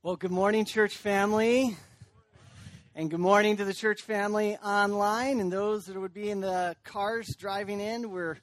Well, good morning, church family. And good morning to the church family online and those that would be in the cars driving in. We're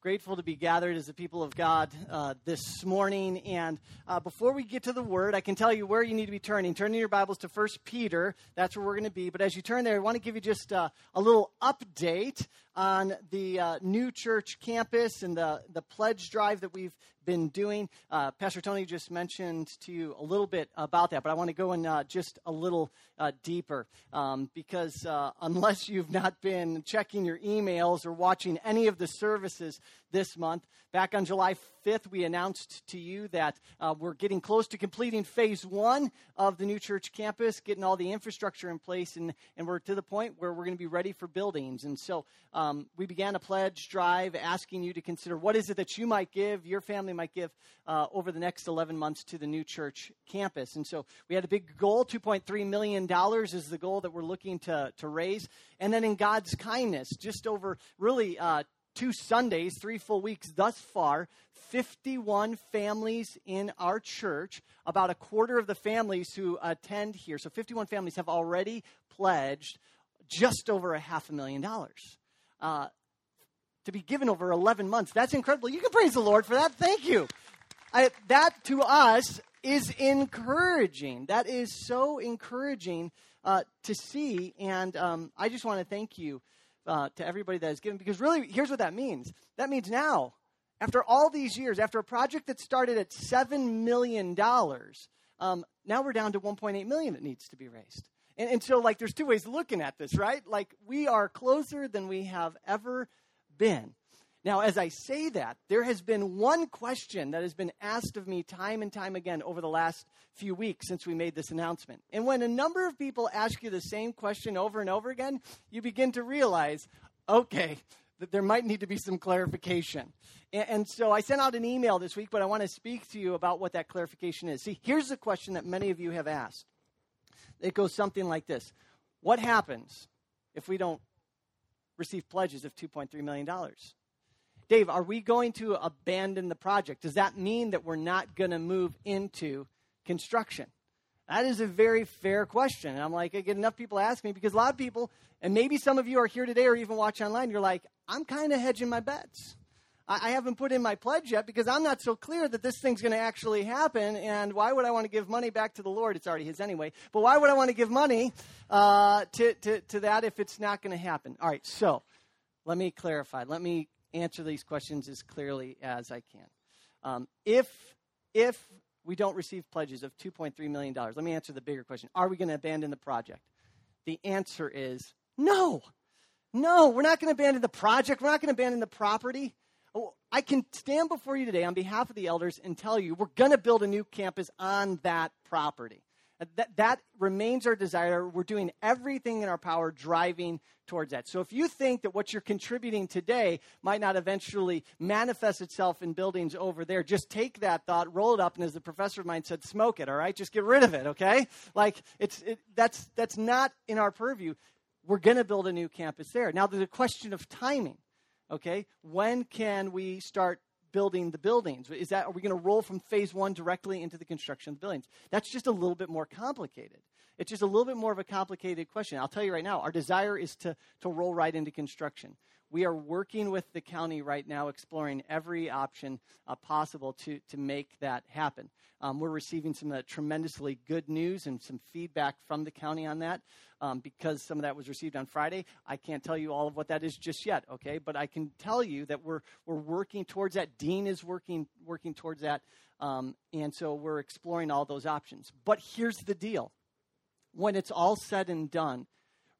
grateful to be gathered as the people of God uh, this morning. And uh, before we get to the word, I can tell you where you need to be turning. Turning your Bibles to First Peter. That's where we're going to be. But as you turn there, I want to give you just uh, a little update on the uh, new church campus and the, the pledge drive that we've been doing. Uh, Pastor Tony just mentioned to you a little bit about that, but I want to go in uh, just a little uh, deeper um, because uh, unless you've not been checking your emails or watching any of the services this month, back on July 5th, we announced to you that uh, we're getting close to completing phase one of the new church campus, getting all the infrastructure in place, and, and we're to the point where we're going to be ready for buildings. And so um, we began a pledge drive asking you to consider what is it that you might give, your family might give, uh, over the next 11 months to the new church campus. And so we had a big goal $2.3 million is the goal that we're looking to, to raise. And then in God's kindness, just over really uh, two Sundays, three full weeks thus far, 51 families in our church, about a quarter of the families who attend here. So 51 families have already pledged just over a half a million dollars. Uh, to be given over 11 months. That's incredible. You can praise the Lord for that. Thank you. I, that to us is encouraging. That is so encouraging uh, to see. And um, I just want to thank you uh, to everybody that has given because really, here's what that means. That means now, after all these years, after a project that started at $7 million, um, now we're down to 1.8 million that needs to be raised. And, and so, like, there's two ways of looking at this, right? Like, we are closer than we have ever been. Now, as I say that, there has been one question that has been asked of me time and time again over the last few weeks since we made this announcement. And when a number of people ask you the same question over and over again, you begin to realize, okay, that there might need to be some clarification. And, and so I sent out an email this week, but I want to speak to you about what that clarification is. See, here's the question that many of you have asked. It goes something like this What happens if we don't receive pledges of $2.3 million? Dave, are we going to abandon the project? Does that mean that we're not going to move into construction? That is a very fair question. And I'm like, I get enough people ask me because a lot of people, and maybe some of you are here today or even watch online, you're like, I'm kind of hedging my bets. I, haven't put in my pledge yet because I'm not so clear that this thing's going to actually happen. And why would I want to give money back to the Lord? It's already His anyway. But why would I want to give money uh, to, to, to that if it's not going to happen? All right, so let me clarify. Let me answer these questions as clearly as I can. Um, if, if we don't receive pledges of $2.3 million, let me answer the bigger question Are we going to abandon the project? The answer is no. No, we're not going to abandon the project. We're not going to abandon the property. Oh, I can stand before you today on behalf of the elders and tell you we're going to build a new campus on that property. That, that remains our desire. We're doing everything in our power driving towards that. So if you think that what you're contributing today might not eventually manifest itself in buildings over there, just take that thought, roll it up, and as the professor of mine said, smoke it, all right? Just get rid of it, okay? Like, it's, it, that's, that's not in our purview. We're going to build a new campus there. Now, there's a question of timing, okay? When can we start building the buildings? Is that are we going to roll from phase one directly into the construction of the buildings? That's just a little bit more complicated. It's just a little bit more of a complicated question. I'll tell you right now, our desire is to, to roll right into construction. We are working with the county right now, exploring every option uh, possible to, to make that happen. Um, we're receiving some uh, tremendously good news and some feedback from the county on that um, because some of that was received on Friday. I can't tell you all of what that is just yet, okay? But I can tell you that we're, we're working towards that. Dean is working, working towards that. Um, and so we're exploring all those options. But here's the deal when it's all said and done,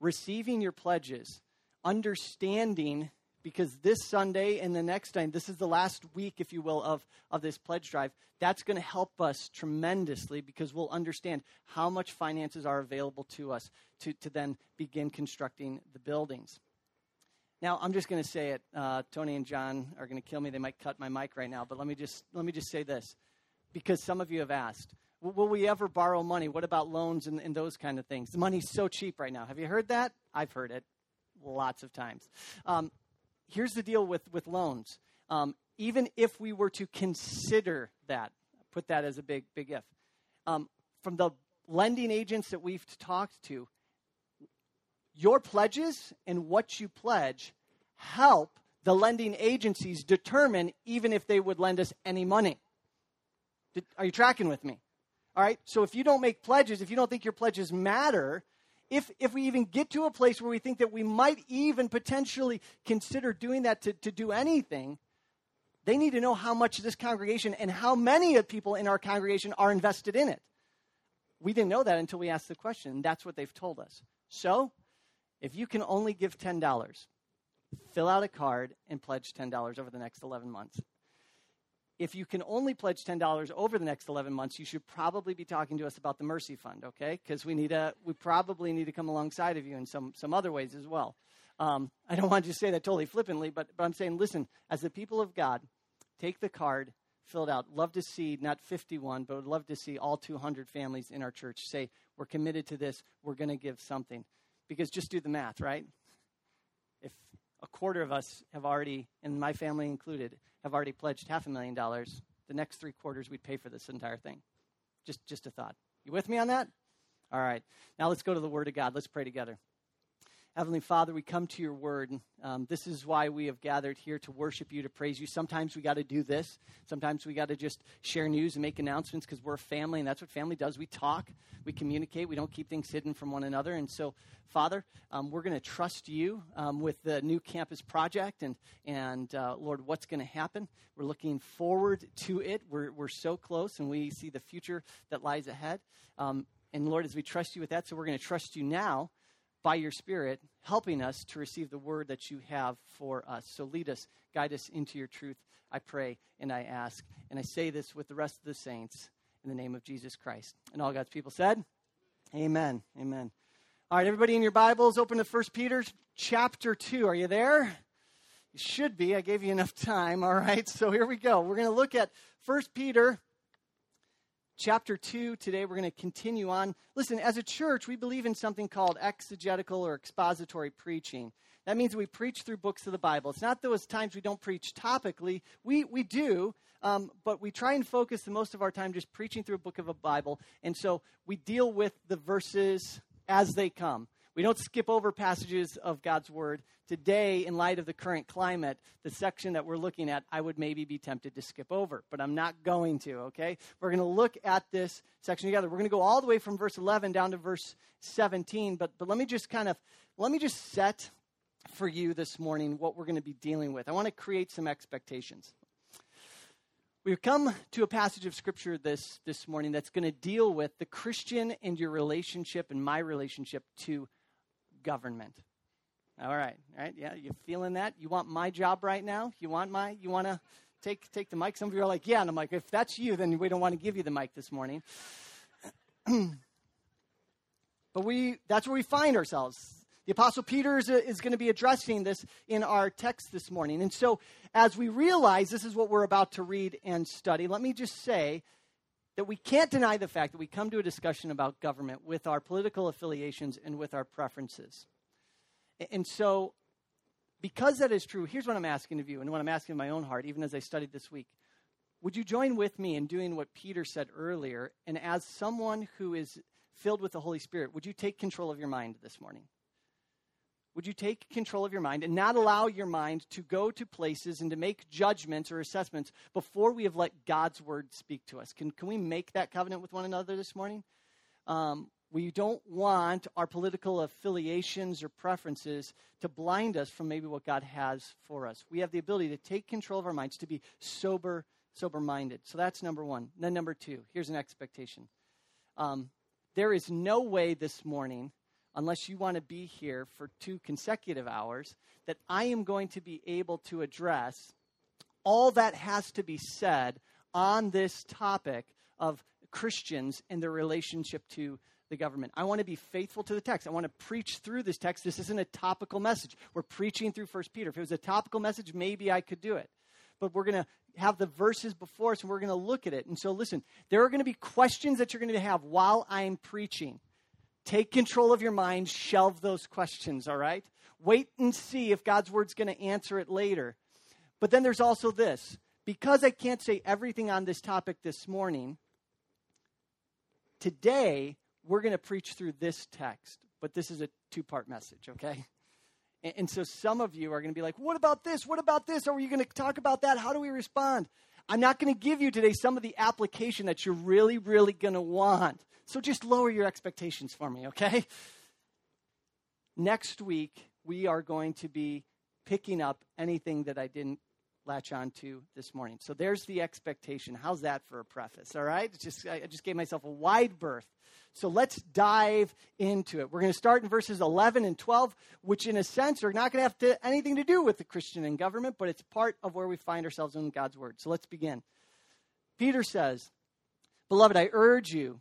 receiving your pledges, understanding because this Sunday and the next time, this is the last week, if you will, of, of this pledge drive. That's going to help us tremendously because we'll understand how much finances are available to us to, to then begin constructing the buildings. Now, I'm just going to say it. Uh, Tony and John are going to kill me. They might cut my mic right now, but let me just let me just say this, because some of you have asked, will we ever borrow money? What about loans and, and those kind of things? The money's so cheap right now. Have you heard that? I've heard it lots of times. Um, here's the deal with, with loans. Um, even if we were to consider that, put that as a big, big if, um, from the lending agents that we've talked to, your pledges and what you pledge help the lending agencies determine even if they would lend us any money. Are you tracking with me? All right. So if you don't make pledges, if you don't think your pledges matter, if, if we even get to a place where we think that we might even potentially consider doing that to, to do anything, they need to know how much this congregation and how many of people in our congregation are invested in it. We didn't know that until we asked the question, and that's what they've told us. So, if you can only give $10, fill out a card and pledge $10 over the next 11 months if you can only pledge $10 over the next 11 months, you should probably be talking to us about the Mercy Fund, okay? Because we need a, we probably need to come alongside of you in some, some other ways as well. Um, I don't want you to say that totally flippantly, but, but I'm saying, listen, as the people of God, take the card, fill it out. Love to see, not 51, but would love to see all 200 families in our church say, we're committed to this, we're going to give something. Because just do the math, right? If a quarter of us have already, and my family included, have already pledged half a million dollars. The next three quarters, we'd pay for this entire thing. Just, just a thought. You with me on that? All right. Now let's go to the Word of God. Let's pray together. Heavenly Father, we come to your word. Um, this is why we have gathered here to worship you, to praise you. Sometimes we got to do this. Sometimes we got to just share news and make announcements because we're a family, and that's what family does. We talk, we communicate, we don't keep things hidden from one another. And so, Father, um, we're going to trust you um, with the new campus project, and and uh, Lord, what's going to happen? We're looking forward to it. We're we're so close, and we see the future that lies ahead. Um, and Lord, as we trust you with that, so we're going to trust you now by your Spirit, helping us to receive the word that you have for us. So lead us, guide us into your truth, I pray and I ask. And I say this with the rest of the saints in the name of Jesus Christ. And all God's people said, Amen. Amen. All right, everybody in your Bibles, open to 1 Peter chapter 2. Are you there? You should be. I gave you enough time. All right, so here we go. We're going to look at 1 Peter chapter 2 today. We're going to continue on. Listen, as a church, we believe in something called exegetical or expository preaching. That means we preach through books of the Bible. It's not those times we don't preach topically. We, we do, um, but we try and focus the most of our time just preaching through a book of a Bible. And so we deal with the verses as they come. We don't skip over passages of God's Word. Today, in light of the current climate, the section that we're looking at, I would maybe be tempted to skip over, but I'm not going to, okay? We're going to look at this section together. We're going to go all the way from verse 11 down to verse 17, but, but let me just kind of, let me just set for you this morning what we're going to be dealing with. I want to create some expectations. We've come to a passage of scripture this, this morning that's going to deal with the Christian and your relationship and my relationship to government. All right, all right, yeah, you feeling that? You want my job right now? You want my? You want to take take the mic? Some of you are like, yeah, and I'm like, if that's you, then we don't want to give you the mic this morning. but we that's where we find ourselves. The Apostle Peter is, is going to be addressing this in our text this morning. And so, as we realize this is what we're about to read and study, let me just say that we can't deny the fact that we come to a discussion about government with our political affiliations and with our preferences. And so, because that is true, here's what I'm asking of you, and what I'm asking of my own heart, even as I studied this week. Would you join with me in doing what Peter said earlier? And as someone who is filled with the Holy Spirit, would you take control of your mind this morning? Would you take control of your mind and not allow your mind to go to places and to make judgments or assessments before we have let God's word speak to us? Can, can we make that covenant with one another this morning? Um, we don't want our political affiliations or preferences to blind us from maybe what God has for us. We have the ability to take control of our minds, to be sober, sober minded. So that's number one. Then number two, here's an expectation. Um, there is no way this morning unless you want to be here for two consecutive hours, that I am going to be able to address all that has to be said on this topic of Christians and their relationship to the government. I want to be faithful to the text. I want to preach through this text. This isn't a topical message. We're preaching through First Peter. If it was a topical message, maybe I could do it. But we're going to have the verses before us and we're going to look at it. And so, listen, there are going to be questions that you're going to have while I'm preaching. Take control of your mind, shelve those questions, all right? Wait and see if God's word's going to answer it later. But then there's also this because I can't say everything on this topic this morning, today we're going to preach through this text, but this is a two part message, okay? And, and so some of you are going to be like, what about this? What about this? Are you going to talk about that? How do we respond? I'm not going to give you today some of the application that you're really, really going to want. So just lower your expectations for me, okay? Next week, we are going to be picking up anything that I didn't latch on to this morning. So there's the expectation. How's that for a preface? All right? Just I just gave myself a wide berth. So let's dive into it. We're going to start in verses 11 and 12, which in a sense are not going to have to, anything to do with the Christian and government, but it's part of where we find ourselves in God's word. So let's begin. Peter says, "Beloved, I urge you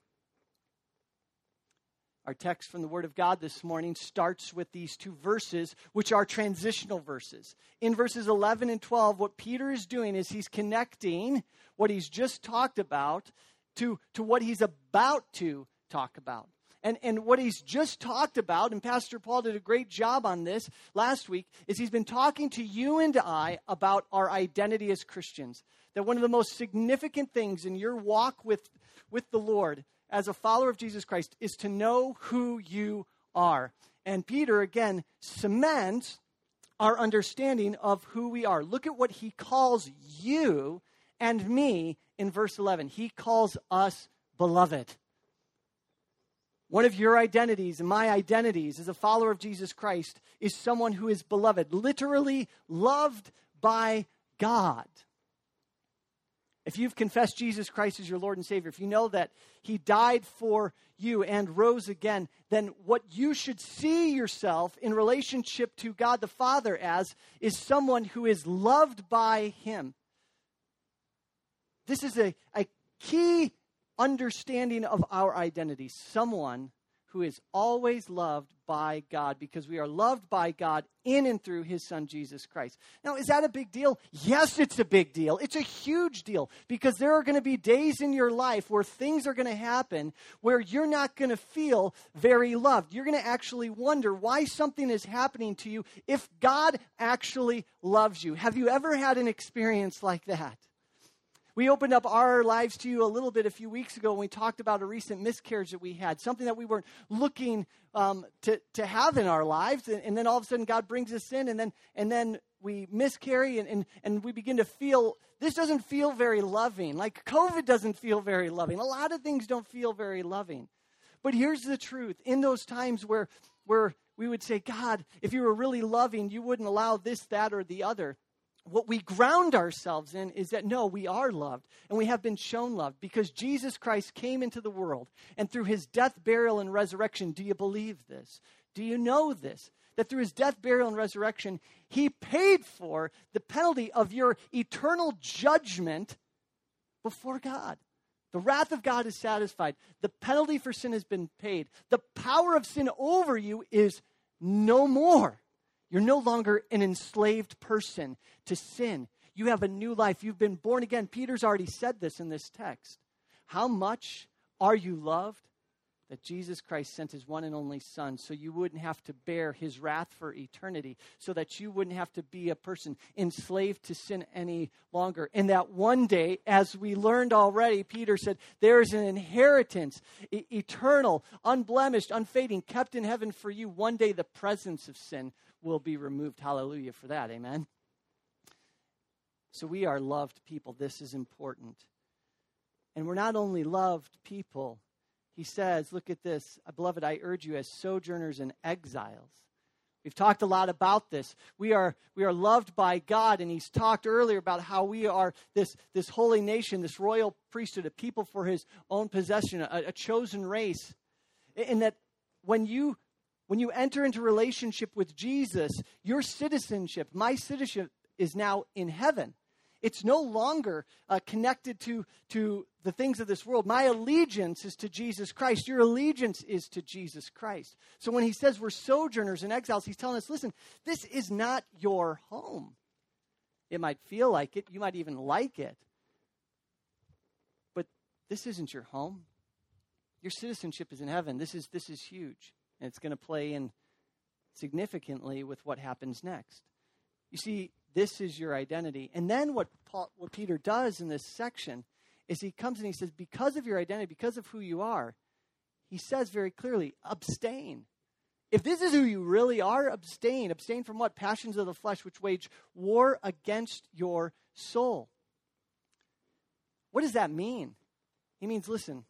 Our text from the Word of God this morning starts with these two verses, which are transitional verses. In verses 11 and 12, what Peter is doing is he's connecting what he's just talked about to, to what he's about to talk about. And, and what he's just talked about, and Pastor Paul did a great job on this last week, is he's been talking to you and I about our identity as Christians. That one of the most significant things in your walk with, with the Lord as a follower of Jesus Christ is to know who you are. And Peter, again, cements our understanding of who we are. Look at what he calls you and me in verse 11. He calls us beloved. One of your identities and my identities as a follower of Jesus Christ is someone who is beloved, literally loved by God. If you've confessed Jesus Christ as your Lord and Savior, if you know that He died for you and rose again, then what you should see yourself in relationship to God the Father as is someone who is loved by Him. This is a, a key understanding of our identity. Someone who is always loved by God because we are loved by God in and through his son Jesus Christ. Now, is that a big deal? Yes, it's a big deal. It's a huge deal because there are going to be days in your life where things are going to happen where you're not going to feel very loved. You're going to actually wonder why something is happening to you if God actually loves you. Have you ever had an experience like that? We opened up our lives to you a little bit a few weeks ago when we talked about a recent miscarriage that we had, something that we weren't looking um, to, to have in our lives. And, and, then all of a sudden, God brings us in, and then, and then we miscarry, and, and, and we begin to feel this doesn't feel very loving. Like COVID doesn't feel very loving. A lot of things don't feel very loving. But here's the truth in those times where, where we would say, God, if you were really loving, you wouldn't allow this, that, or the other what we ground ourselves in is that no, we are loved and we have been shown love because Jesus Christ came into the world and through his death, burial, and resurrection, do you believe this? Do you know this? That through his death, burial, and resurrection, he paid for the penalty of your eternal judgment before God. The wrath of God is satisfied. The penalty for sin has been paid. The power of sin over you is no more. You're no longer an enslaved person to sin. You have a new life. You've been born again. Peter's already said this in this text. How much are you loved? That Jesus Christ sent his one and only Son so you wouldn't have to bear his wrath for eternity, so that you wouldn't have to be a person enslaved to sin any longer. And that one day, as we learned already, Peter said, there is an inheritance, e- eternal, unblemished, unfading, kept in heaven for you. One day, the presence of sin will be removed. Hallelujah for that. Amen. So we are loved people. This is important. And we're not only loved people, he says, look at this, uh, beloved, I urge you as sojourners and exiles. We've talked a lot about this. We are, we are loved by God, and he's talked earlier about how we are this, this holy nation, this royal priesthood, a people for his own possession, a, a chosen race. And that when you when you enter into relationship with Jesus, your citizenship, my citizenship, is now in heaven. It's no longer uh, connected to, to the things of this world. My allegiance is to Jesus Christ. Your allegiance is to Jesus Christ. So when he says we're sojourners and exiles, he's telling us listen, this is not your home. It might feel like it. You might even like it. But this isn't your home. Your citizenship is in heaven. This is, this is huge. And it's going to play in significantly with what happens next. You see, this is your identity. And then what, Paul, what Peter does in this section is he comes and he says, because of your identity, because of who you are, he says very clearly, abstain. If this is who you really are, abstain. Abstain from what? Passions of the flesh, which wage war against your soul. What does that mean? He means, listen,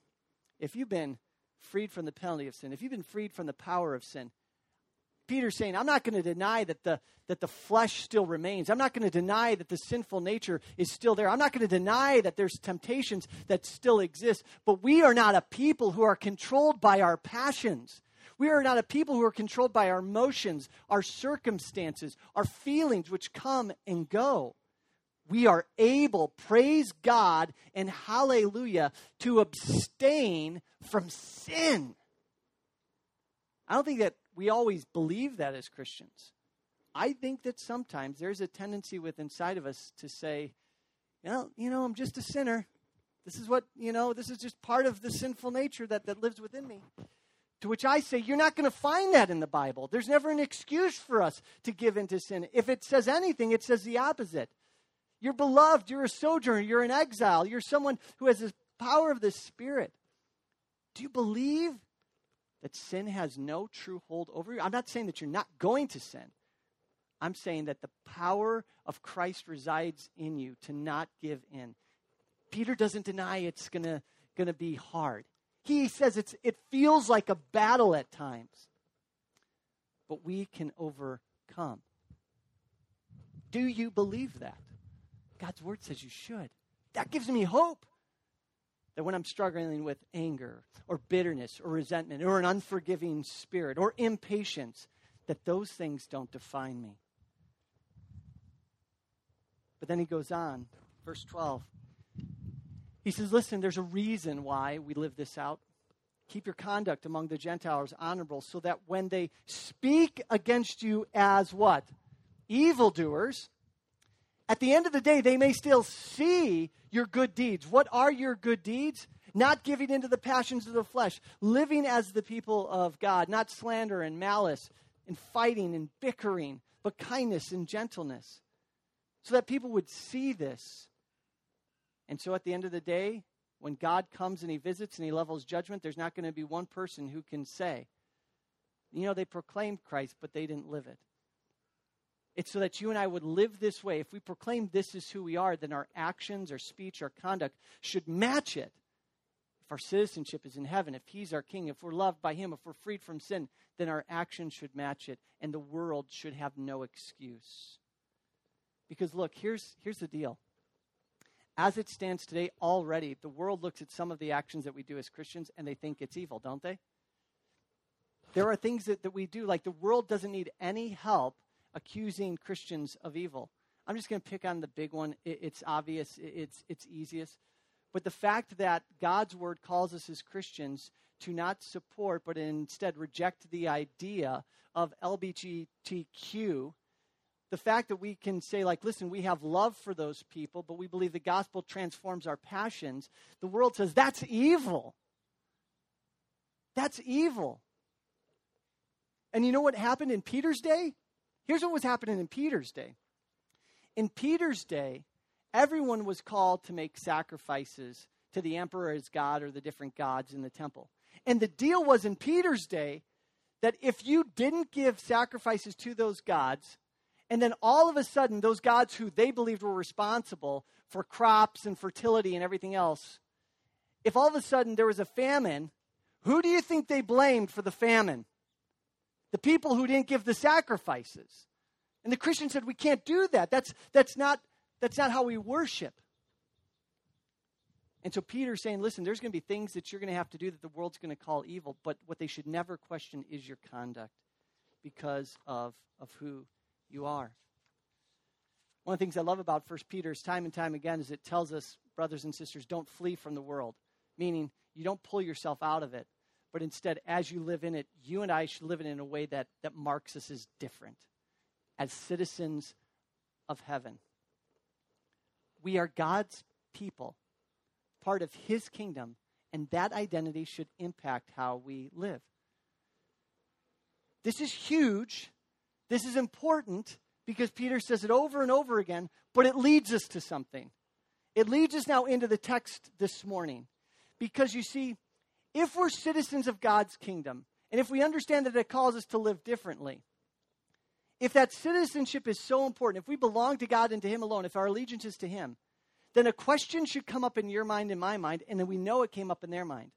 if you've been freed from the penalty of sin, if you've been freed from the power of sin, Peter's saying, I'm not going to deny that the, that the flesh still remains. I'm not going to deny that the sinful nature is still there. I'm not going to deny that there's temptations that still exist. But we are not a people who are controlled by our passions. We are not a people who are controlled by our emotions, our circumstances, our feelings, which come and go. We are able, praise God and hallelujah, to abstain from sin. I don't think that we always believe that as Christians. I think that sometimes there's a tendency with inside of us to say, well, you know, I'm just a sinner. This is what, you know, this is just part of the sinful nature that, that lives within me. To which I say, you're not going to find that in the Bible. There's never an excuse for us to give into sin. If it says anything, it says the opposite. You're beloved, you're a sojourner, you're an exile, you're someone who has the power of the Spirit. Do you believe that sin has no true hold over you. I'm not saying that you're not going to sin. I'm saying that the power of Christ resides in you to not give in. Peter doesn't deny it's going to going to be hard. He says it's it feels like a battle at times. But we can overcome. Do you believe that? God's word says you should. That gives me hope that when I'm struggling with anger or bitterness or resentment or an unforgiving spirit or impatience, that those things don't define me. But then he goes on, verse 12. He says, Listen, there's a reason why we live this out. Keep your conduct among the Gentiles honorable, so that when they speak against you as what? Evildoers, at the end of the day, they may still see your good deeds. What are your good deeds? Not giving into the passions of the flesh, living as the people of God, not slander and malice and fighting and bickering, but kindness and gentleness. So that people would see this. And so at the end of the day, when God comes and he visits and he levels judgment, there's not going to be one person who can say, you know, they proclaimed Christ, but they didn't live it. It's so that you and I would live this way. If we proclaim this is who we are, then our actions, our speech, our conduct should match it. If our citizenship is in heaven, if He's our King, if we're loved by Him, if we're freed from sin, then our actions should match it, and the world should have no excuse. Because look, here's, here's the deal. As it stands today, already, the world looks at some of the actions that we do as Christians and they think it's evil, don't they? There are things that, that we do, like the world doesn't need any help accusing Christians of evil. I'm just going to pick on the big one. it's obvious, it's, it's easiest. But the fact that God's word calls us as Christians to not support, but instead reject the idea of LGBTQ, the fact that we can say, like, listen, we have love for those people, but we believe the gospel transforms our passions, the world says that's evil. That's evil. And you know what happened in Peter's day? Here's what was happening in Peter's day. In Peter's day, everyone was called to make sacrifices to the emperor as God or the different gods in the temple. And the deal was in Peter's day that if you didn't give sacrifices to those gods, and then all of a sudden, those gods who they believed were responsible for crops and fertility and everything else, if all of a sudden there was a famine, who do you think they blamed for the famine? The people who didn't give the sacrifices. And the Christian said, we can't do that. That's, that's, not, that's not how we worship. And so Peter's saying, listen, there's going to be things that you're going to have to do that the world's going to call evil, but what they should never question is your conduct because of, of who you are. One of the things I love about First Peter's time and time again is it tells us, brothers and sisters, don't flee from the world, meaning you don't pull yourself out of it, but instead, as you live in it, you and I should live in it in a way that, that marks us as different, as citizens of heaven. We are God's people, part of His kingdom, and that identity should impact how we live. This is huge. This is important because Peter says it over and over again, but it leads us to something. It leads us now into the text this morning. Because you see, if we're citizens of God's kingdom, and if we understand that it calls us to live differently, if that citizenship is so important, if we belong to God and to Him alone, if our allegiance is to Him, then a question should come up in your mind and my mind, and then we know it came up in their mind.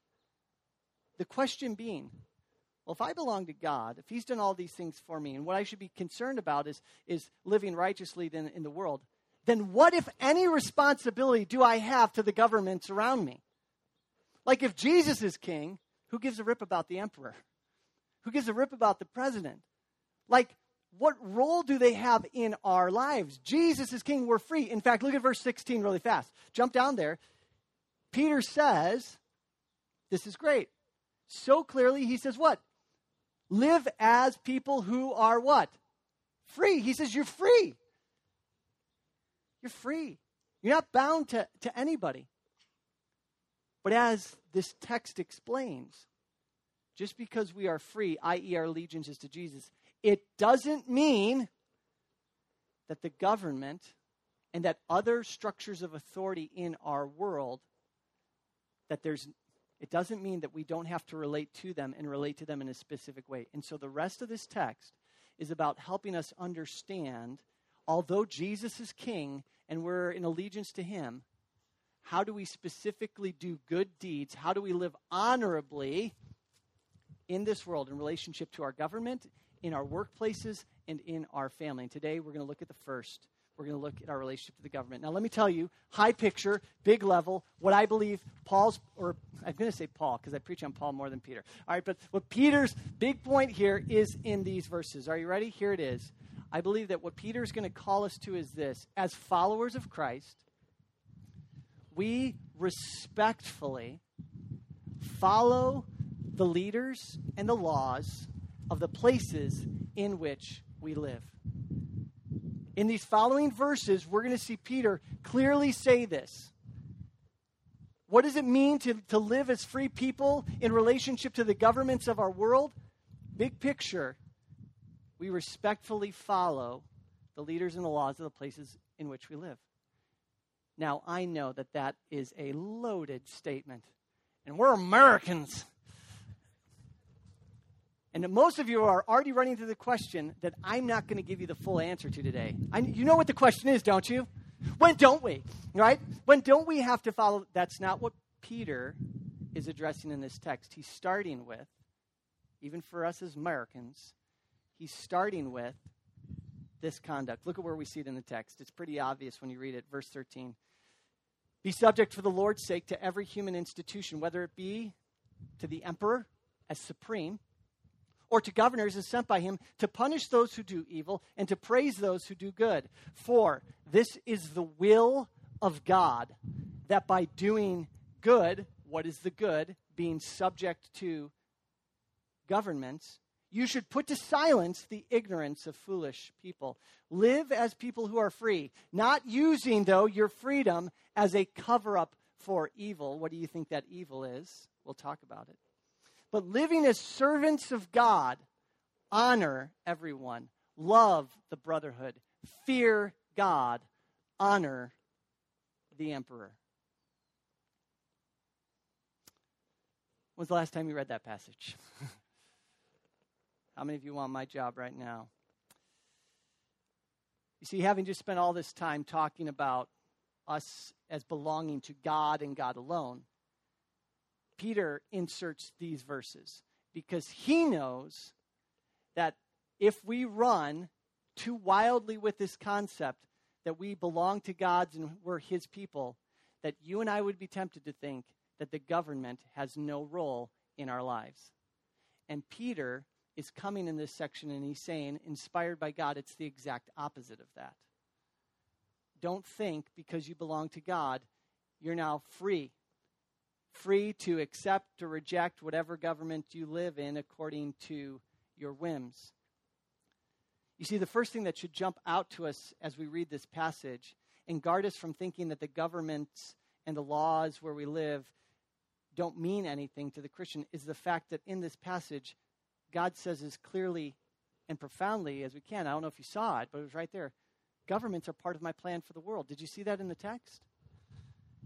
The question being, well, if I belong to God, if He's done all these things for me, and what I should be concerned about is, is living righteously in, in the world, then what, if any, responsibility do I have to the governments around me? Like if Jesus is king, who gives a rip about the emperor? Who gives a rip about the president? Like, what role do they have in our lives? Jesus is king, we're free. In fact, look at verse 16 really fast. Jump down there. Peter says, This is great. So clearly, he says, What? Live as people who are what? Free. He says, You're free. You're free. You're not bound to, to anybody. But as this text explains, just because we are free, i.e., our allegiance is to Jesus, it doesn't mean that the government and that other structures of authority in our world that there's it doesn't mean that we don't have to relate to them and relate to them in a specific way. And so the rest of this text is about helping us understand although Jesus is king and we're in allegiance to him, how do we specifically do good deeds? How do we live honorably in this world in relationship to our government, in our workplaces, and in our family? And today we're going to look at the first. We're going to look at our relationship to the government. Now, let me tell you, high picture, big level, what I believe Paul's, or I'm going to say Paul because I preach on Paul more than Peter. All right, but what Peter's big point here is in these verses. Are you ready? Here it is. I believe that what Peter's going to call us to is this as followers of Christ, we respectfully follow the leaders and the laws of the places in which we live. In these following verses, we're going to see Peter clearly say this. What does it mean to, to live as free people in relationship to the governments of our world? Big picture, we respectfully follow the leaders and the laws of the places in which we live. Now, I know that that is a loaded statement, and we're Americans. And most of you are already running to the question that I'm not going to give you the full answer to today. I, you know what the question is, don't you? When don't we? Right? When don't we have to follow? That's not what Peter is addressing in this text. He's starting with, even for us as Americans, he's starting with this conduct. Look at where we see it in the text. It's pretty obvious when you read it. Verse 13. Be subject for the Lord's sake to every human institution, whether it be to the emperor as supreme, or to governors as sent by him to punish those who do evil and to praise those who do good. For this is the will of God, that by doing good, what is the good? Being subject to governments, you should put to silence the ignorance of foolish people. Live as people who are free, not using, though, your freedom as a cover up for evil. What do you think that evil is? We'll talk about it. But living as servants of God, honor everyone, love the brotherhood, fear God, honor the emperor. When's the last time you read that passage? How many of you want my job right now? You see, having just spent all this time talking about us as belonging to God and God alone, Peter inserts these verses because he knows that if we run too wildly with this concept that we belong to God's and we're his people, that you and I would be tempted to think that the government has no role in our lives. And Peter is coming in this section and he's saying, inspired by God, it's the exact opposite of that. Don't think because you belong to God, you're now free. Free to accept or reject whatever government you live in according to your whims. You see, the first thing that should jump out to us as we read this passage and guard us from thinking that the governments and the laws where we live don't mean anything to the Christian is the fact that in this passage, God says as clearly and profoundly as we can. I don't know if you saw it, but it was right there. Governments are part of my plan for the world. Did you see that in the text?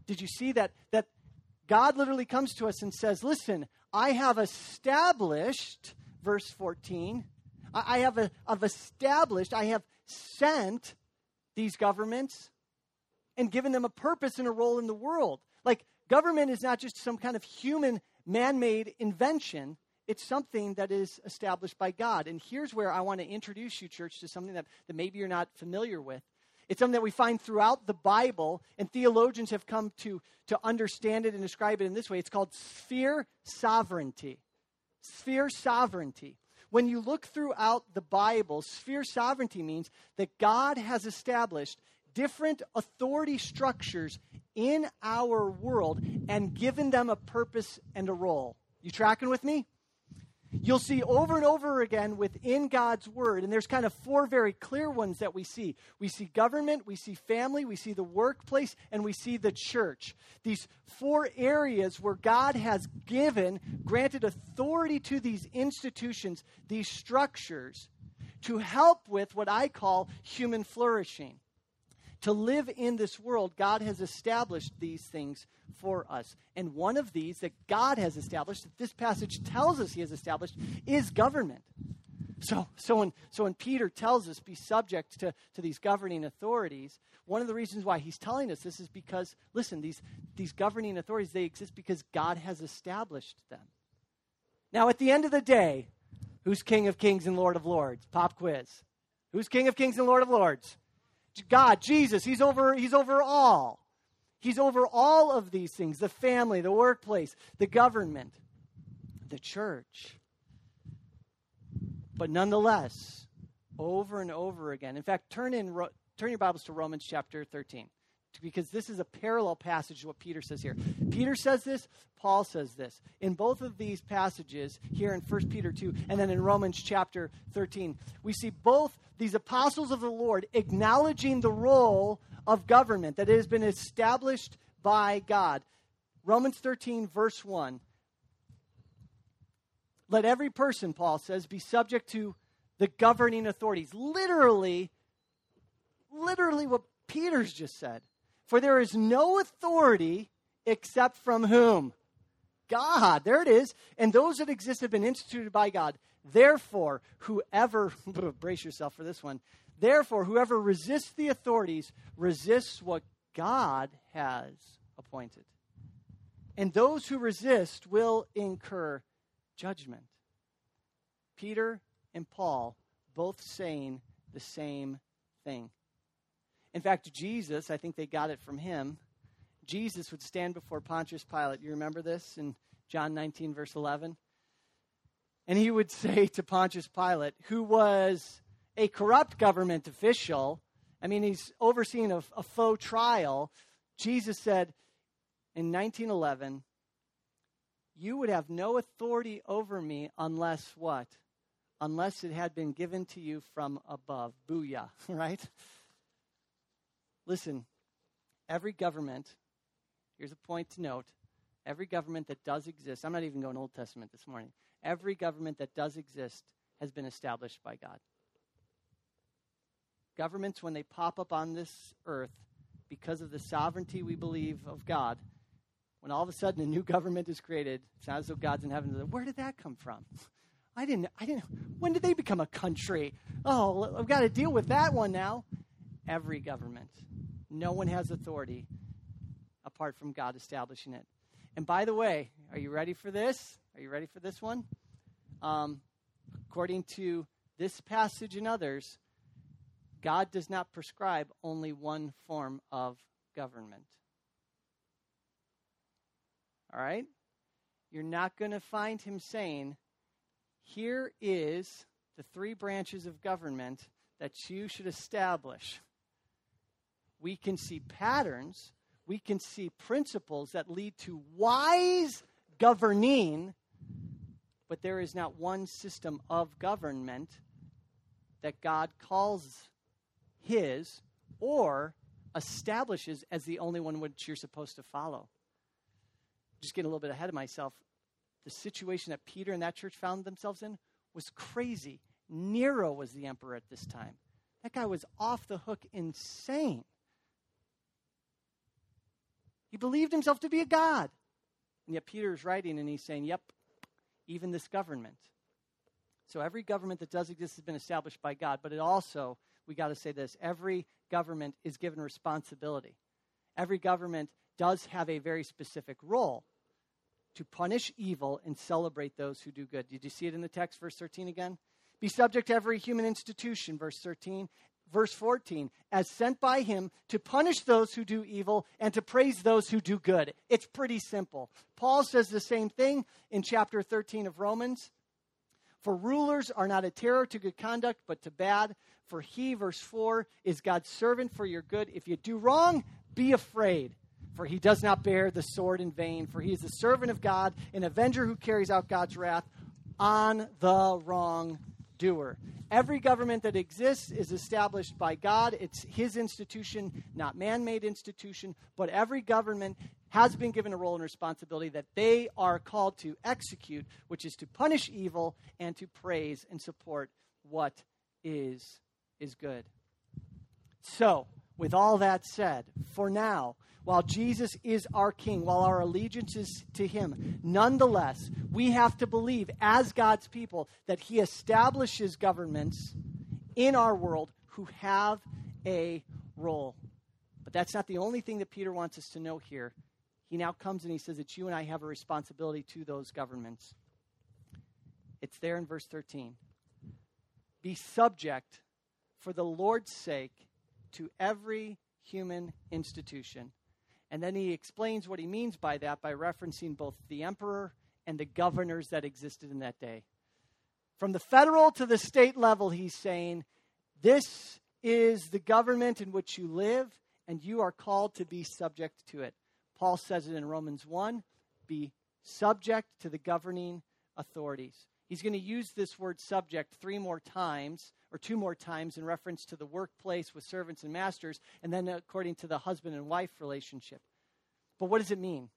Did you see that that God literally comes to us and says, "Listen, I have established verse 14. I have a, I've established, I have sent these governments and given them a purpose and a role in the world. Like government is not just some kind of human man-made invention it's something that is established by God. And here's where I want to introduce you, church, to something that, that maybe you're not familiar with. It's something that we find throughout the Bible, and theologians have come to, to understand it and describe it in this way. It's called sphere sovereignty. Sphere sovereignty. When you look throughout the Bible, sphere sovereignty means that God has established different authority structures in our world and given them a purpose and a role. You tracking with me? You'll see over and over again within God's Word, and there's kind of four very clear ones that we see. We see government, we see family, we see the workplace, and we see the church. These four areas where God has given, granted authority to these institutions, these structures, to help with what I call human flourishing to live in this world, God has established these things for us. And one of these that God has established, that this passage tells us He has established, is government. So, so, when, so when Peter tells us be subject to, to these governing authorities, one of the reasons why he's telling us this is because, listen, these, these governing authorities, they exist because God has established them. Now, at the end of the day, who's King of Kings and Lord of Lords? Pop quiz. Who's King of Kings and Lord of Lords? God, Jesus, he's over, he's over all. He's over all of these things the family, the workplace, the government, the church. But nonetheless, over and over again. In fact, turn, in, turn your Bibles to Romans chapter 13 because this is a parallel passage to what Peter says here. Peter says this, Paul says this. In both of these passages, here in 1 Peter 2 and then in Romans chapter 13, we see both these apostles of the Lord acknowledging the role of government that it has been established by God. Romans 13, verse 1. Let every person, Paul says, be subject to the governing authorities. Literally, literally what Peter's just said. For there is no authority except from whom? God. There it is. And those that exist have been instituted by God. Therefore, whoever, brace yourself for this one, therefore, whoever resists the authorities resists what God has appointed. And those who resist will incur judgment. Peter and Paul both saying the same thing. In fact, Jesus, I think they got it from him. Jesus would stand before Pontius Pilate. You remember this in John 19, verse 11? And he would say to Pontius Pilate, who was a corrupt government official, I mean, he's overseeing a, a faux trial. Jesus said in 1911, You would have no authority over me unless what? Unless it had been given to you from above. Booyah, right? Listen, every government, here's a point to note every government that does exist, I'm not even going Old Testament this morning, every government that does exist has been established by God. Governments, when they pop up on this earth, because of the sovereignty we believe of God, when all of a sudden a new government is created, it's not as though God's in heaven. Where did that come from? I didn't, I didn't, when did they become a country? Oh, I've got to deal with that one now. Every government no one has authority apart from God establishing it. And by the way, are you ready for this? Are you ready for this one? Um, according to this passage and others, God does not prescribe only one form of government. All right? You're not going to find him saying, here is the three branches of government that you should establish we can see patterns, we can see principles that lead to wise governing, but there is not one system of government that God calls his or establishes as the only one which you're supposed to follow. Just getting a little bit ahead of myself. The situation that Peter and that church found themselves in was crazy. Nero was the emperor at this time. That guy was off the hook insane. He believed himself to be a god. And yet Peter is writing and he's saying, Yep, even this government. So every government that does exist has been established by God, but it also, we got to say this, every government is given responsibility. Every government does have a very specific role to punish evil and celebrate those who do good. Did you see it in the text, verse 13 again? Be subject to every human institution, verse 13. Verse 14, as sent by him to punish those who do evil and to praise those who do good. It's pretty simple. Paul says the same thing in chapter 13 of Romans. For rulers are not a terror to good conduct, but to bad. For he, verse 4, is God's servant for your good. If you do wrong, be afraid. For he does not bear the sword in vain. For he is the servant of God, an avenger who carries out God's wrath on the wrong doer. Every government that exists is established by God. It's his institution, not man made institution. But every government has been given a role and responsibility that they are called to execute, which is to punish evil and to praise and support what is, is good. So, with all that said, for now, while Jesus is our King, while our allegiance is to Him, nonetheless, we have to believe as God's people that He establishes governments in our world who have a role. But that's not the only thing that Peter wants us to know here. He now comes and he says that you and I have a responsibility to those governments. It's there in verse 13. Be subject for the Lord's sake to every human institution and then he explains what he means by that by referencing both the emperor and the governors that existed in that day. From the federal to the state level, he's saying, This is the government in which you live, and you are called to be subject to it. Paul says it in Romans 1 be subject to the governing authorities. He's going to use this word subject three more times, or two more times, in reference to the workplace with servants and masters, and then according to the husband and wife relationship. But what does it mean?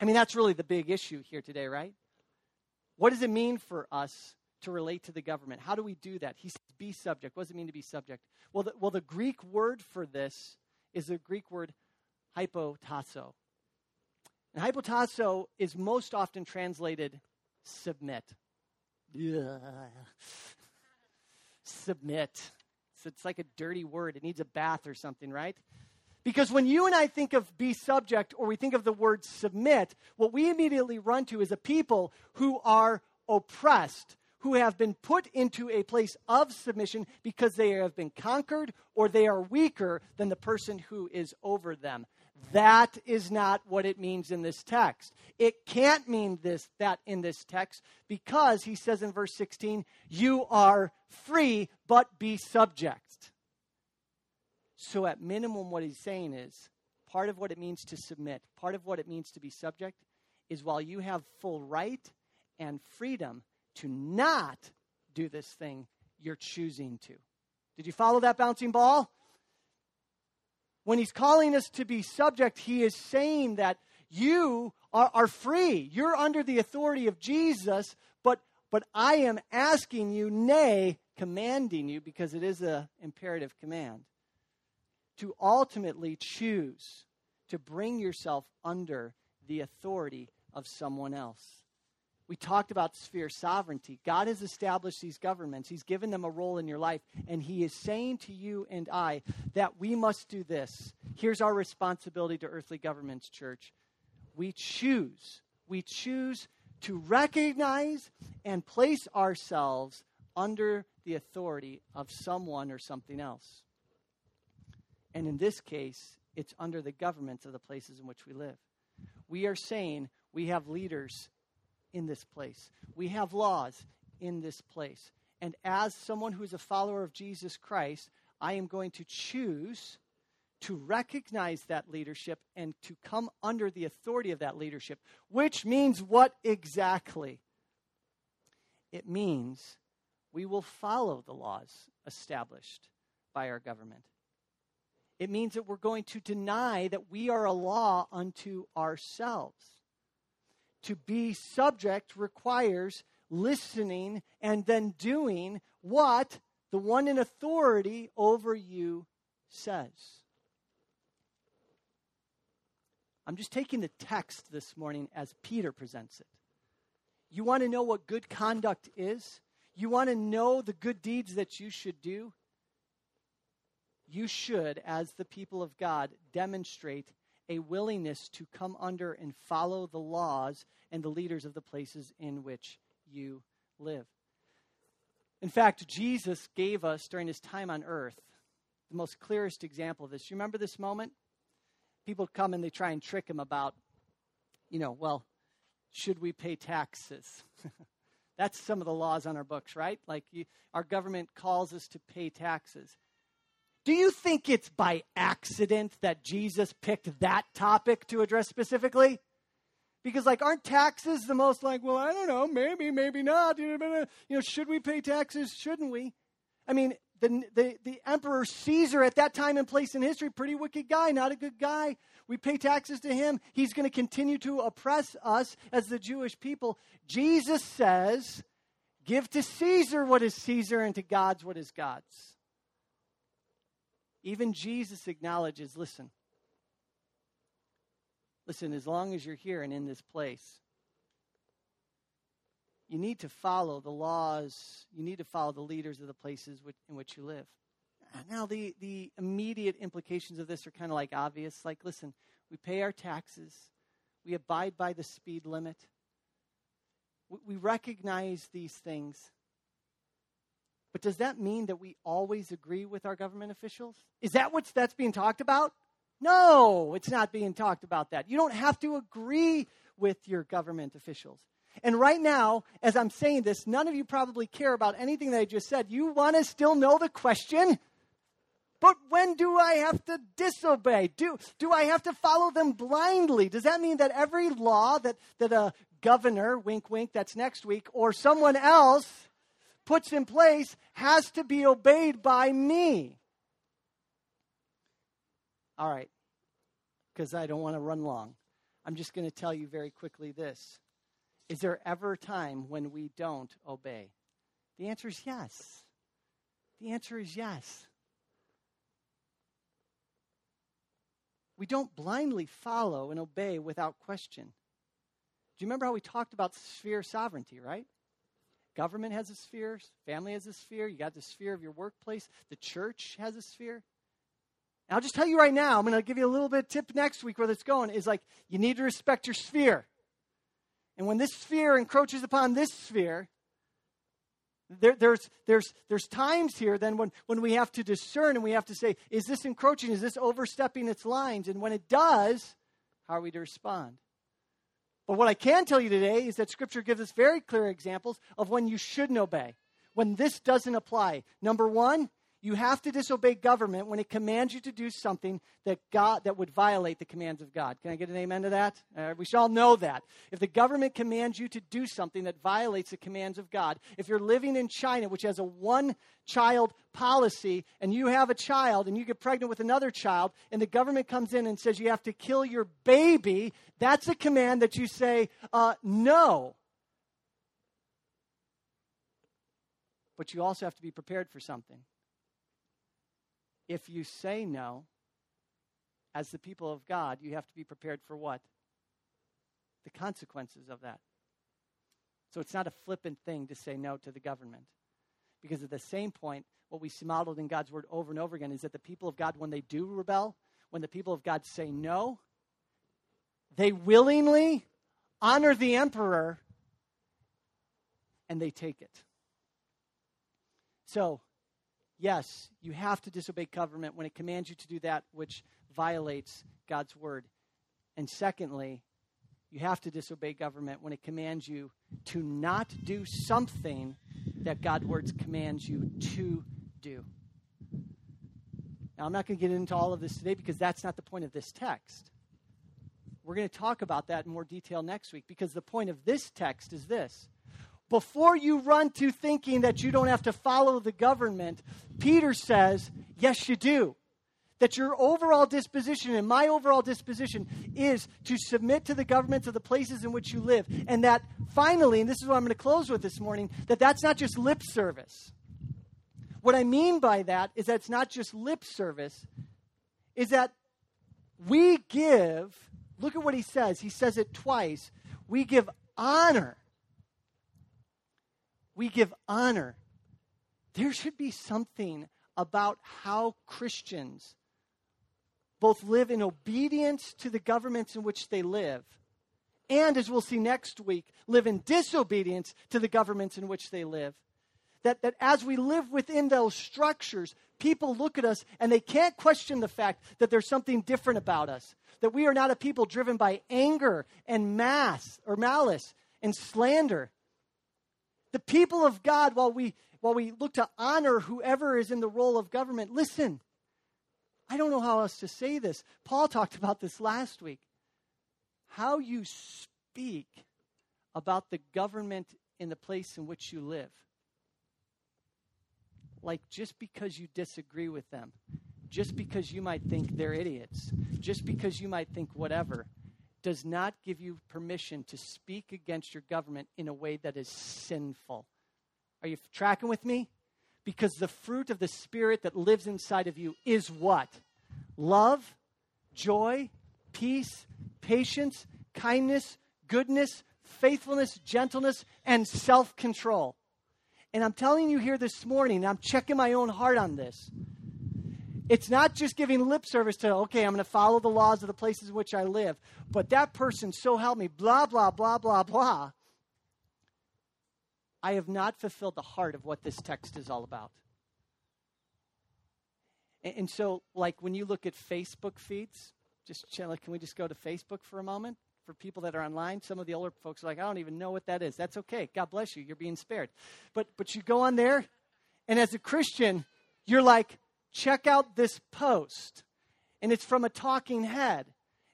I mean, that's really the big issue here today, right? What does it mean for us to relate to the government? How do we do that? He says, be subject. What does it mean to be subject? Well, the, well, the Greek word for this is the Greek word hypotasso. And hypotasso is most often translated submit. Submit. So it's like a dirty word. It needs a bath or something, right? Because when you and I think of be subject or we think of the word submit, what we immediately run to is a people who are oppressed, who have been put into a place of submission because they have been conquered or they are weaker than the person who is over them. That is not what it means in this text. It can't mean this that in this text because he says in verse 16, you are free but be subject. So at minimum what he's saying is part of what it means to submit, part of what it means to be subject is while you have full right and freedom to not do this thing, you're choosing to. Did you follow that bouncing ball? When he's calling us to be subject, he is saying that you are, are free. You're under the authority of Jesus, but, but I am asking you, nay, commanding you, because it is an imperative command, to ultimately choose to bring yourself under the authority of someone else. We talked about sphere sovereignty. God has established these governments, He's given them a role in your life, and He is saying to you and I that we must do this. Here's our responsibility to earthly governments, church. We choose, we choose to recognize and place ourselves under the authority of someone or something else. And in this case, it's under the governments of the places in which we live. We are saying we have leaders in this place. We have laws in this place. And as someone who is a follower of Jesus Christ, I am going to choose to recognize that leadership and to come under the authority of that leadership, which means what exactly? It means we will follow the laws established by our government. It means that we're going to deny that we are a law unto ourselves. To be subject requires listening and then doing what the one in authority over you says. I'm just taking the text this morning as Peter presents it. You want to know what good conduct is? You want to know the good deeds that you should do? You should, as the people of God, demonstrate a willingness to come under and follow the laws and the leaders of the places in which you live. In fact, Jesus gave us during his time on earth the most clearest example of this. You remember this moment? People come and they try and trick him about, you know, well, should we pay taxes? That's some of the laws on our books, right? Like you, our government calls us to pay taxes. Do you think it's by accident that Jesus picked that topic to address specifically? Because, like, aren't taxes the most like, well, I don't know, maybe, maybe not. You know, should we pay taxes? Shouldn't we? I mean, the, the, the emperor Caesar at that time and place in history, pretty wicked guy, not a good guy. We pay taxes to him. He's going to continue to oppress us as the Jewish people. Jesus says, give to Caesar what is Caesar and to God's what is God's. Even Jesus acknowledges listen, listen, as long as you're here and in this place, you need to follow the laws, you need to follow the leaders of the places in which you live. Now, the, the immediate implications of this are kind of like obvious. Like, listen, we pay our taxes, we abide by the speed limit, we, we recognize these things. But does that mean that we always agree with our government officials? Is that what that's being talked about? No, it's not being talked about that. You don't have to agree with your government officials. And right now, as I'm saying this, none of you probably care about anything that I just said. You want to still know the question? But when do I have to disobey? Do, do I have to follow them blindly? Does that mean that every law that, that a governor, wink, wink, that's next week, or someone else puts in place has to be obeyed by me? All right, because I don't want to run long. I'm just going to tell you very quickly this is there ever a time when we don't obey? The answer is yes. The answer is yes. We don't blindly follow and obey without question. Do you remember how we talked about sphere sovereignty, right? Government has a sphere, family has a sphere, you got the sphere of your workplace, the church has a sphere. And I'll just tell you right now, I'm going to give you a little bit of tip next week where that's going, is like you need to respect your sphere. And when this sphere encroaches upon this sphere, there, there's, there's, there's times here then when, when we have to discern and we have to say, is this encroaching? Is this overstepping its lines? And when it does, how are we to respond? But what I can tell you today is that Scripture gives us very clear examples of when you shouldn't obey, when this doesn't apply. Number one, you have to disobey government when it commands you to do something that God that would violate the commands of God. Can I get an amen to that? Uh, we shall know that. If the government commands you to do something that violates the commands of God, if you're living in China, which has a one child policy, and you have a child and you get pregnant with another child, and the government comes in and says you have to kill your baby, that's a command that you say, uh, no. But you also have to be prepared for something if you say no, as the people of God, you have to be prepared for what? The consequences of that. So it's not a flippant thing to say no to the government. Because at the same point, what we see modeled in God's word over and over again is that the people of God, when they do rebel, when the people of God say no, they willingly honor the emperor and they take it. So yes, you have to disobey government when it commands you to do that which violates God's word. And secondly, you have to disobey government when it commands you to not do something that God's words commands you to do. Now, I'm not going to get into all of this today because that's not the point of this text. We're going to talk about that in more detail next week because the point of this text is this before you run to thinking that you don't have to follow the government, Peter says, yes, you do. That your overall disposition and my overall disposition is to submit to the governments of the places in which you live. And that finally, and this is what I'm going to close with this morning, that that's not just lip service. What I mean by that is that it's not just lip service, is that we give, look at what he says. He says it twice. We give honor. We give honor. There should be something about how Christians both live in obedience to the governments in which they live, and as we'll see next week, live in disobedience to the governments in which they live. That, that as we live within those structures, people look at us and they can't question the fact that there's something different about us. That we are not a people driven by anger and mass or malice and slander. The people of God, while we while we look to honor whoever is in the role of government, listen, I don't know how else to say this. Paul talked about this last week. How you speak about the government in the place in which you live. Like just because you disagree with them, just because you might think they're idiots, just because you might think whatever, does not give you permission to speak against your government in a way that is sinful. Are you tracking with me? Because the fruit of the Spirit that lives inside of you is what? Love, joy, peace, patience, kindness, goodness, faithfulness, gentleness, and self control. And I'm telling you here this morning, I'm checking my own heart on this. It's not just giving lip service to, okay, I'm going to follow the laws of the places in which I live, but that person, so help me, blah, blah, blah, blah, blah. I have not fulfilled the heart of what this text is all about. And, and so, like when you look at Facebook feeds, just can we just go to Facebook for a moment? For people that are online, some of the older folks are like, I don't even know what that is. That's okay. God bless you. You're being spared. But but you go on there, and as a Christian, you're like, check out this post. And it's from a talking head.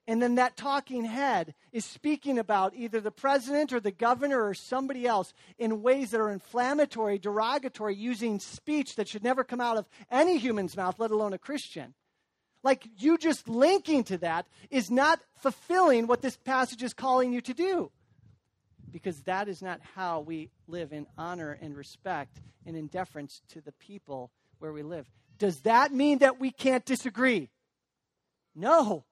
And then that talking head is speaking about either the president or the governor or somebody else in ways that are inflammatory, derogatory, using speech that should never come out of any human's mouth, let alone a Christian. Like you just linking to that is not fulfilling what this passage is calling you to do. Because that is not how we live in honor and respect and in deference to the people where we live. Does that mean that we can't disagree? No.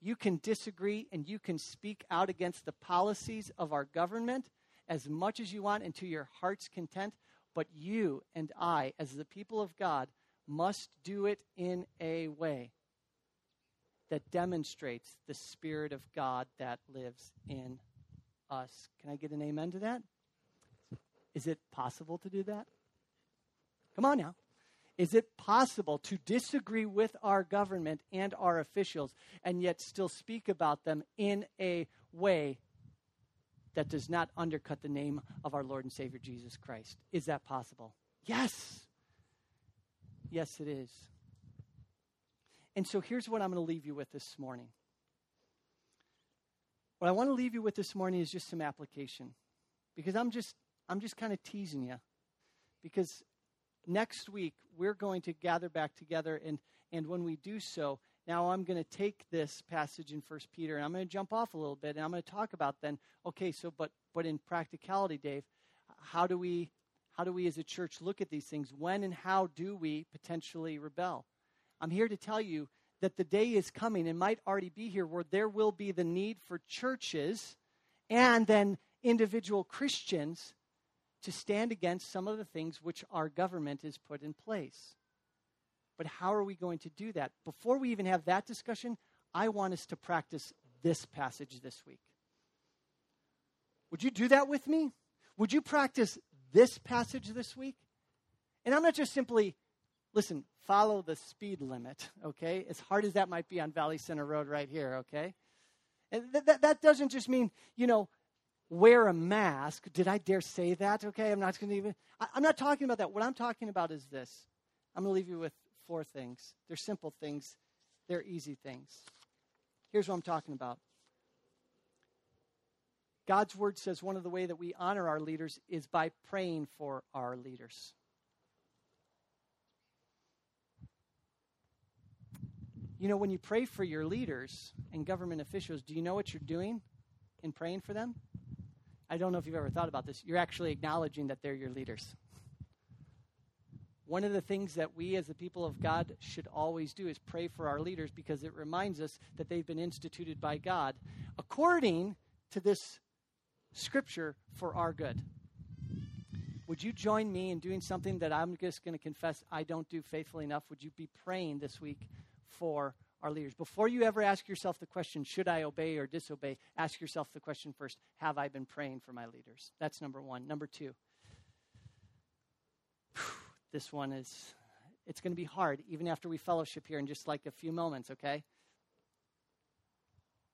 You can disagree and you can speak out against the policies of our government as much as you want and to your heart's content, but you and I, as the people of God, must do it in a way that demonstrates the Spirit of God that lives in us. Can I get an amen to that? Is it possible to do that? Come on now. Is it possible to disagree with our government and our officials and yet still speak about them in a way that does not undercut the name of our Lord and Savior Jesus Christ? Is that possible? Yes. Yes, it is. And so here's what I'm going to leave you with this morning. What I want to leave you with this morning is just some application. Because I'm just I'm just kind of teasing you. Because next week we're going to gather back together and and when we do so now i'm going to take this passage in first peter and i'm going to jump off a little bit and i'm going to talk about then okay so but but in practicality dave how do we how do we as a church look at these things? When and how do we potentially rebel? I'm here to tell you that the day is coming and might already be here where there will be the need for churches and then individual christians to stand against some of the things which our government has put in place. But how are we going to do that? Before we even have that discussion, I want us to practice this passage this week. Would you do that with me? Would you practice this passage this week? And I'm not just simply, listen, follow the speed limit, okay? As hard as that might be on Valley Center Road right here, okay? And th- that, that doesn't just mean, you know, wear a mask. Did I dare say that? Okay, I'm not going to even. I, I'm not talking about that. What I'm talking about is this. I'm going to leave you with four things. They're simple things, they're easy things. Here's what I'm talking about. God's word says one of the way that we honor our leaders is by praying for our leaders. You know, when you pray for your leaders and government officials, do you know what you're doing in praying for them? I don't know if you've ever thought about this. You're actually acknowledging that they're your leaders. One of the things that we as the people of God should always do is pray for our leaders because it reminds us that they've been instituted by God according to this scripture for our good. Would you join me in doing something that I'm just going to confess I don't do faithfully enough? Would you be praying this week for our leaders? Before you ever ask yourself the question, should I obey or disobey? Ask yourself the question first, have I been praying for my leaders? That's number one. Number two, this one is, it's going to be hard, even after we fellowship here in just like a few moments, okay?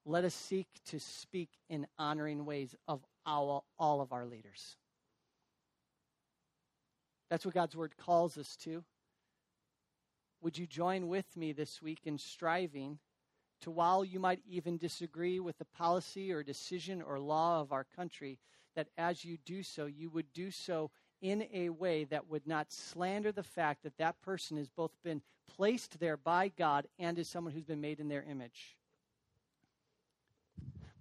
Let us seek to speak in honoring ways of our, all of our leaders. That's what God's word calls us to. Would you join with me this week in striving to, while you might even disagree with the policy or decision or law of our country, that as you do so, you would do so in a way that would not slander the fact that that person has both been placed there by God and is someone who's been made in their image.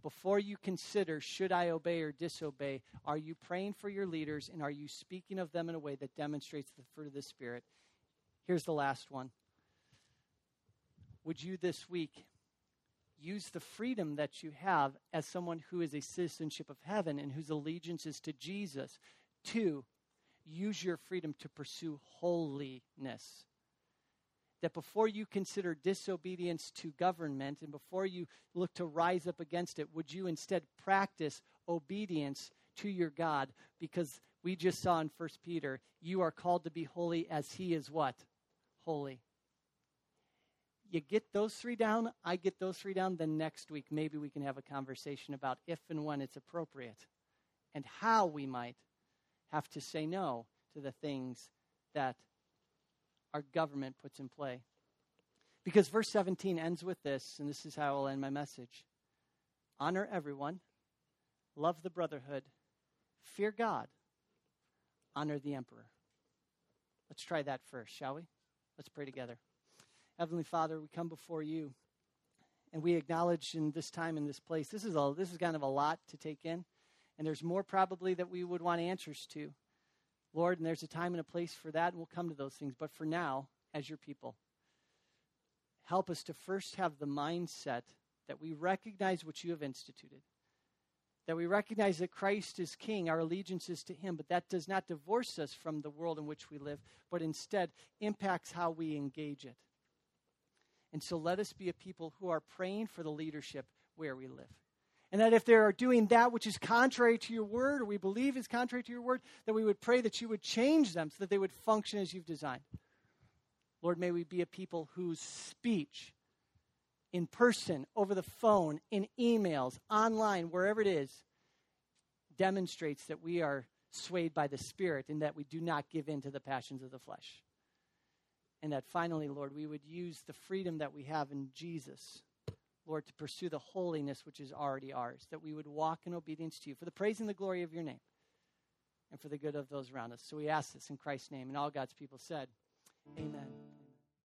Before you consider, should I obey or disobey, are you praying for your leaders and are you speaking of them in a way that demonstrates the fruit of the Spirit? Here's the last one. Would you this week use the freedom that you have as someone who is a citizenship of heaven and whose allegiance is to Jesus to use your freedom to pursue holiness. That before you consider disobedience to government and before you look to rise up against it, would you instead practice obedience to your God? Because we just saw in 1 Peter, you are called to be holy as he is what? Holy. You get those three down, I get those three down, then next week maybe we can have a conversation about if and when it's appropriate and how we might have to say no to the things that our government puts in play. Because verse 17 ends with this, and this is how I'll end my message honor everyone, love the brotherhood, fear God, honor the emperor. Let's try that first, shall we? Let's pray together. Heavenly Father, we come before you and we acknowledge in this time in this place this is a this is kind of a lot to take in and there's more probably that we would want answers to. Lord, and there's a time and a place for that, and we'll come to those things. But for now, as your people, help us to first have the mindset that we recognize what you have instituted, that we recognize that Christ is King, our allegiance is to Him, but that does not divorce us from the world in which we live, but instead impacts how we engage it. And so let us be a people who are praying for the leadership where we live. And that if they are doing that which is contrary to your word, or we believe is contrary to your word, that we would pray that you would change them so that they would function as you've designed. Lord, may we be a people whose speech, in person, over the phone, in emails, online, wherever it is, demonstrates that we are swayed by the Spirit and that we do not give in to the passions of the flesh. And that finally, Lord, we would use the freedom that we have in Jesus Lord, to pursue the holiness which is already ours, that we would walk in obedience to you for the praise and the glory of your name and for the good of those around us. So we ask this in Christ's name. And all God's people said, Amen.